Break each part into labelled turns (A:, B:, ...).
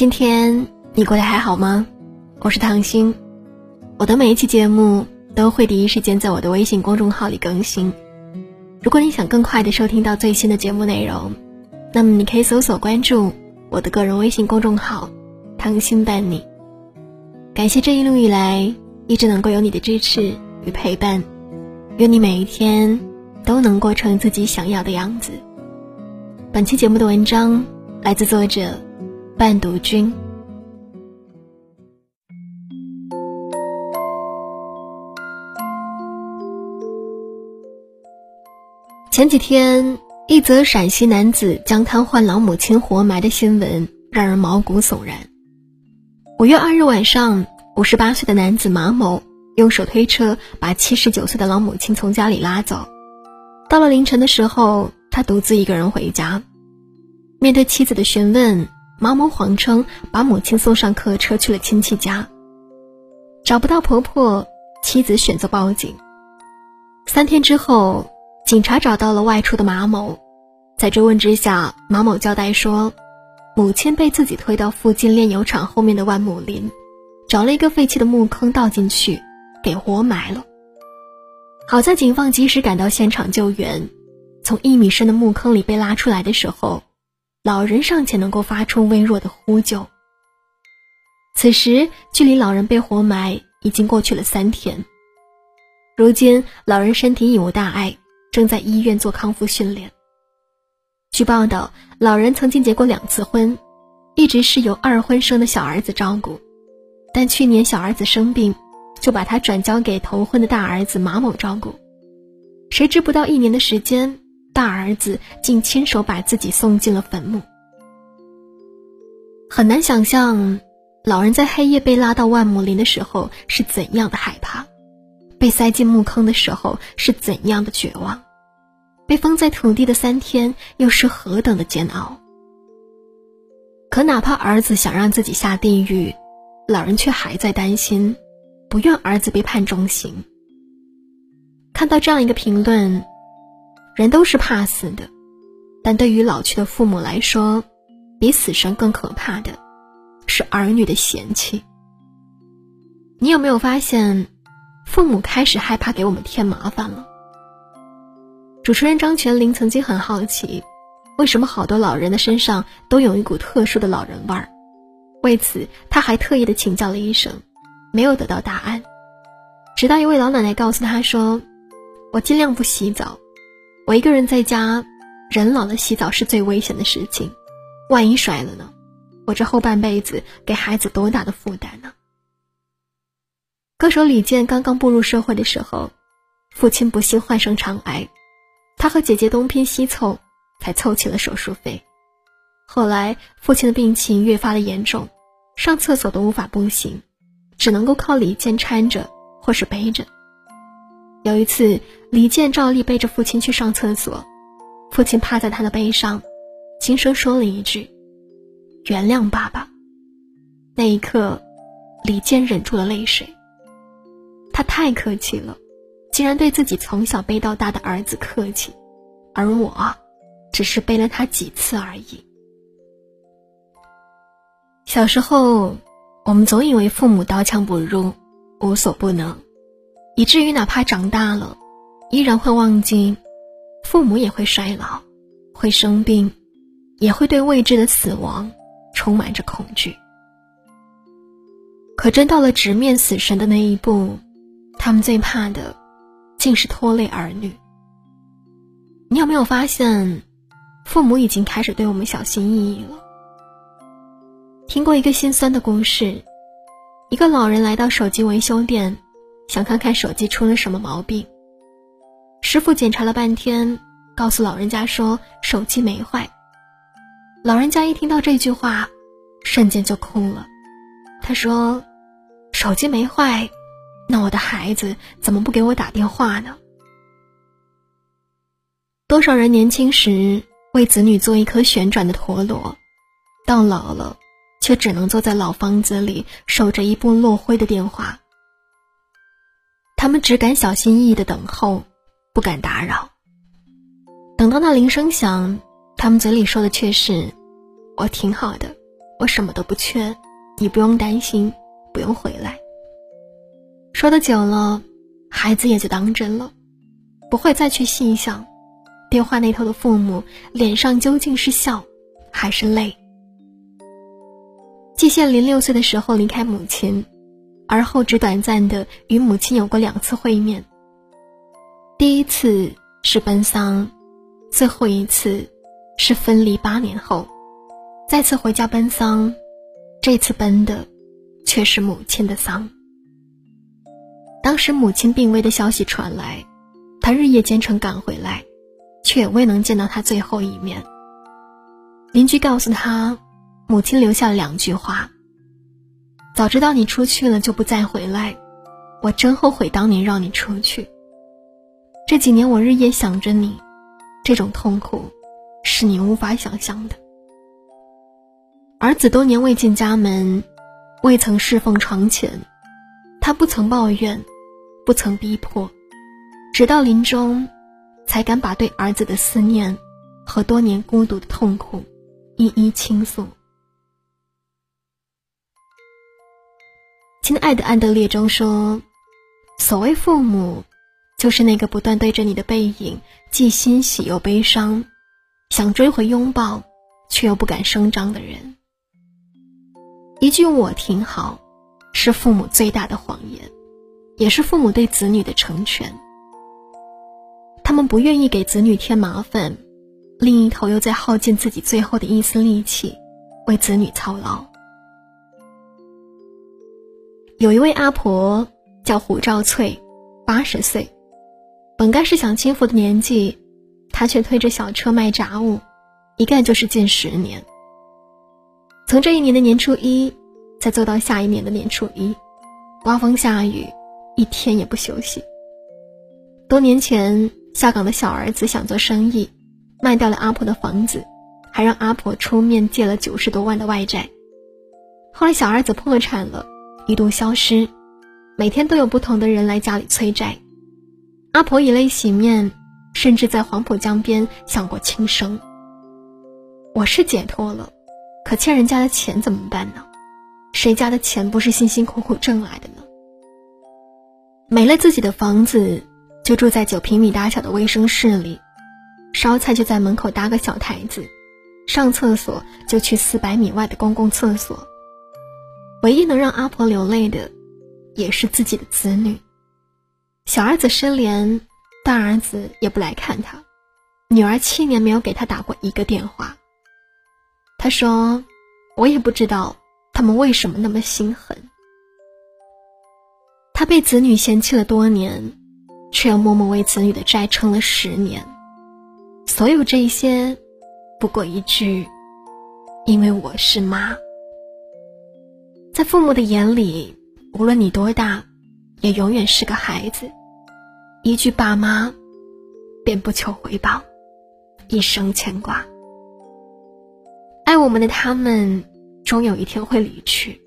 A: 今天你过得还好吗？我是唐心，我的每一期节目都会第一时间在我的微信公众号里更新。如果你想更快的收听到最新的节目内容，那么你可以搜索关注我的个人微信公众号“唐心伴你”。感谢这一路以来一直能够有你的支持与陪伴，愿你每一天都能过成自己想要的样子。本期节目的文章来自作者半读君。前几天，一则陕西男子将瘫痪老母亲活埋的新闻让人毛骨悚然。五月二日晚上，五十八岁的男子马某用手推车把七十九岁的老母亲从家里拉走，到了凌晨的时候。他独自一个人回家，面对妻子的询问，马某谎称把母亲送上客车去了亲戚家。找不到婆婆，妻子选择报警。三天之后，警察找到了外出的马某，在追问之下，马某交代说，母亲被自己推到附近炼油厂后面的万亩林，找了一个废弃的墓坑倒进去，给活埋了。好在警方及时赶到现场救援。从一米深的墓坑里被拉出来的时候，老人尚且能够发出微弱的呼救。此时，距离老人被活埋已经过去了三天。如今，老人身体已无大碍，正在医院做康复训练。据报道，老人曾经结过两次婚，一直是由二婚生的小儿子照顾，但去年小儿子生病，就把他转交给头婚的大儿子马某照顾。谁知不到一年的时间。大儿子竟亲手把自己送进了坟墓，很难想象，老人在黑夜被拉到万亩林的时候是怎样的害怕，被塞进墓坑的时候是怎样的绝望，被封在土地的三天又是何等的煎熬。可哪怕儿子想让自己下地狱，老人却还在担心，不愿儿子被判重刑。看到这样一个评论。人都是怕死的，但对于老去的父母来说，比死神更可怕的，是儿女的嫌弃。你有没有发现，父母开始害怕给我们添麻烦了？主持人张泉灵曾经很好奇，为什么好多老人的身上都有一股特殊的老人味儿？为此，他还特意的请教了医生，没有得到答案。直到一位老奶奶告诉他说：“我尽量不洗澡。”我一个人在家，人老了洗澡是最危险的事情，万一摔了呢？我这后半辈子给孩子多大的负担呢？歌手李健刚刚步入社会的时候，父亲不幸患上肠癌，他和姐姐东拼西凑才凑齐了手术费。后来父亲的病情越发的严重，上厕所都无法步行，只能够靠李健搀着或是背着。有一次，李健照例背着父亲去上厕所，父亲趴在他的背上，轻声说了一句：“原谅爸爸。”那一刻，李健忍住了泪水。他太客气了，竟然对自己从小背到大的儿子客气，而我，只是背了他几次而已。小时候，我们总以为父母刀枪不入，无所不能。以至于哪怕长大了，依然会忘记，父母也会衰老，会生病，也会对未知的死亡充满着恐惧。可真到了直面死神的那一步，他们最怕的，竟是拖累儿女。你有没有发现，父母已经开始对我们小心翼翼了？听过一个心酸的故事，一个老人来到手机维修店。想看看手机出了什么毛病。师傅检查了半天，告诉老人家说手机没坏。老人家一听到这句话，瞬间就哭了。他说：“手机没坏，那我的孩子怎么不给我打电话呢？”多少人年轻时为子女做一颗旋转的陀螺，到老了，却只能坐在老房子里守着一部落灰的电话。他们只敢小心翼翼的等候，不敢打扰。等到那铃声响，他们嘴里说的却是：“我挺好的，我什么都不缺，你不用担心，不用回来。说的久了，孩子也就当真了，不会再去细想，电话那头的父母脸上究竟是笑还是泪。季羡林六岁的时候离开母亲，而后只短暂的与母亲有过两次会面。第一次是奔丧，最后一次是分离八年后，再次回家奔丧，这次奔的却是母亲的丧。当时母亲病危的消息传来，他日夜兼程赶回来，却未能见到他最后一面。邻居告诉他，母亲留下了两句话：“早知道你出去了就不再回来，我真后悔当年让你出去。这几年我日夜想着你，这种痛苦是你无法想象的。”儿子多年未进家门，未曾侍奉床前，他不曾抱怨。不曾逼迫，直到临终，才敢把对儿子的思念和多年孤独的痛苦一一倾诉。亲爱的安德烈中说：“所谓父母，就是那个不断对着你的背影，既欣喜又悲伤，想追回拥抱，却又不敢声张的人。”一句“我挺好”，是父母最大的谎言。也是父母对子女的成全。他们不愿意给子女添麻烦，另一头又在耗尽自己最后的一丝力气，为子女操劳。有一位阿婆叫胡兆翠，八十岁，本该是享清福的年纪，她却推着小车卖杂物，一干就是近十年。从这一年的年初一，再做到下一年的年初一，刮风下雨。一天也不休息。多年前，下岗的小儿子想做生意，卖掉了阿婆的房子，还让阿婆出面借了九十多万的外债。后来，小儿子破产了，一度消失，每天都有不同的人来家里催债。阿婆以泪洗面，甚至在黄浦江边想过轻生。我是解脱了，可欠人家的钱怎么办呢？谁家的钱不是辛辛苦苦挣来的呢？没了自己的房子，就住在九平米大小的卫生室里，烧菜就在门口搭个小台子，上厕所就去四百米外的公共厕所。唯一能让阿婆流泪的，也是自己的子女。小儿子失联，大儿子也不来看他，女儿七年没有给他打过一个电话。他说：“我也不知道他们为什么那么心狠。”他被子女嫌弃了多年，却又默默为子女的债撑了十年。所有这些，不过一句：“因为我是妈。”在父母的眼里，无论你多大，也永远是个孩子。一句“爸妈”，便不求回报，一生牵挂。爱我们的他们，终有一天会离去，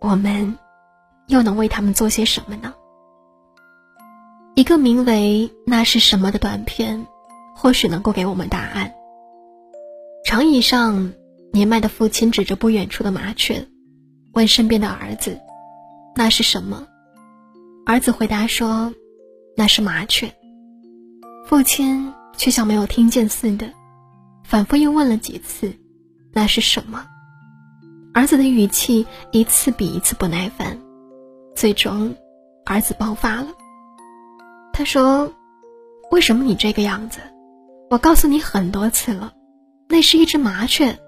A: 我们。又能为他们做些什么呢？一个名为《那是什么》的短片，或许能够给我们答案。长椅上，年迈的父亲指着不远处的麻雀，问身边的儿子：“那是什么？”儿子回答说：“那是麻雀。”父亲却像没有听见似的，反复又问了几次：“那是什么？”儿子的语气一次比一次不耐烦。最终，儿子爆发了。他说：“为什么你这个样子？我告诉你很多次了，那是一只麻雀，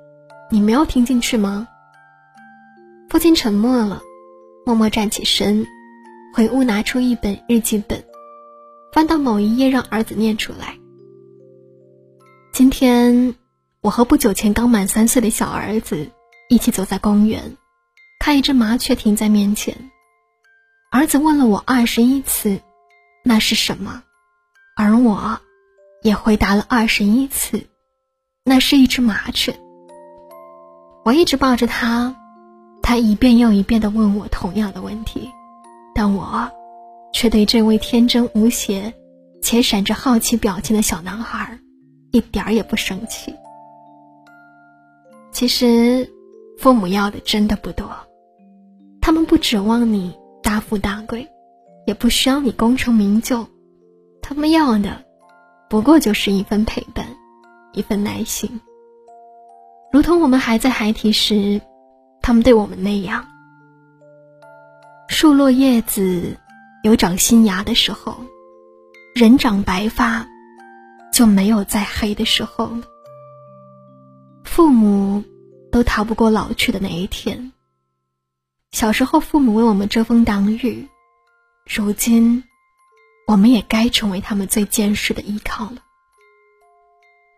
A: 你没有听进去吗？”父亲沉默了，默默站起身，回屋拿出一本日记本，翻到某一页，让儿子念出来。今天，我和不久前刚满三岁的小儿子一起走在公园，看一只麻雀停在面前。儿子问了我二十一次，那是什么？而我，也回答了二十一次，那是一只麻雀。我一直抱着他，他一遍又一遍的问我同样的问题，但我，却对这位天真无邪且闪着好奇表情的小男孩，一点儿也不生气。其实，父母要的真的不多，他们不指望你大富大贵，也不需要你功成名就，他们要的不过就是一份陪伴，一份耐心。如同我们还在孩提时，他们对我们那样。树落叶子，有长新芽的时候；人长白发，就没有再黑的时候了。父母都逃不过老去的那一天。小时候，父母为我们遮风挡雨，如今，我们也该成为他们最坚实的依靠了。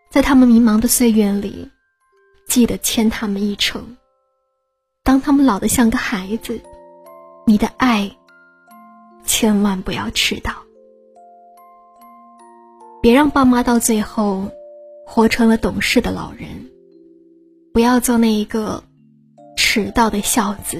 A: 在他们迷茫的岁月里，记得牵他们一程。当他们老得像个孩子，你的爱千万不要迟到。别让爸妈到最后活成了懂事的老人。不要做那一个迟到的孝子。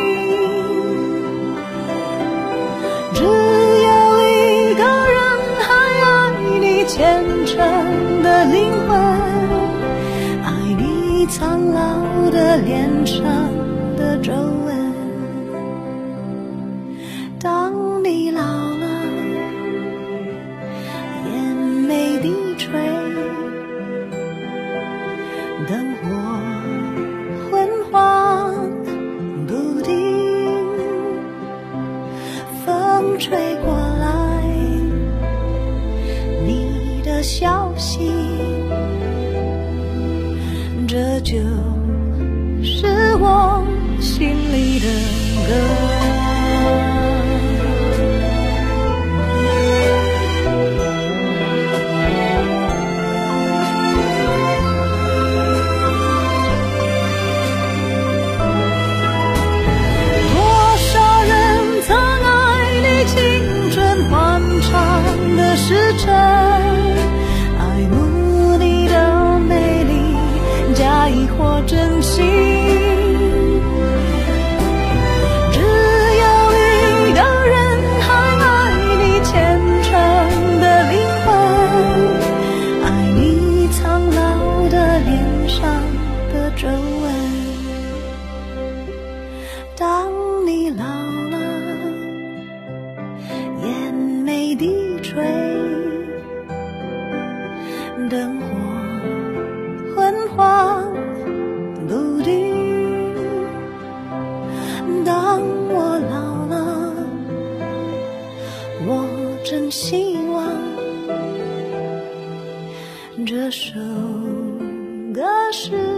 B: 虔诚的灵魂，爱你苍老的脸上的皱纹。灯这首歌是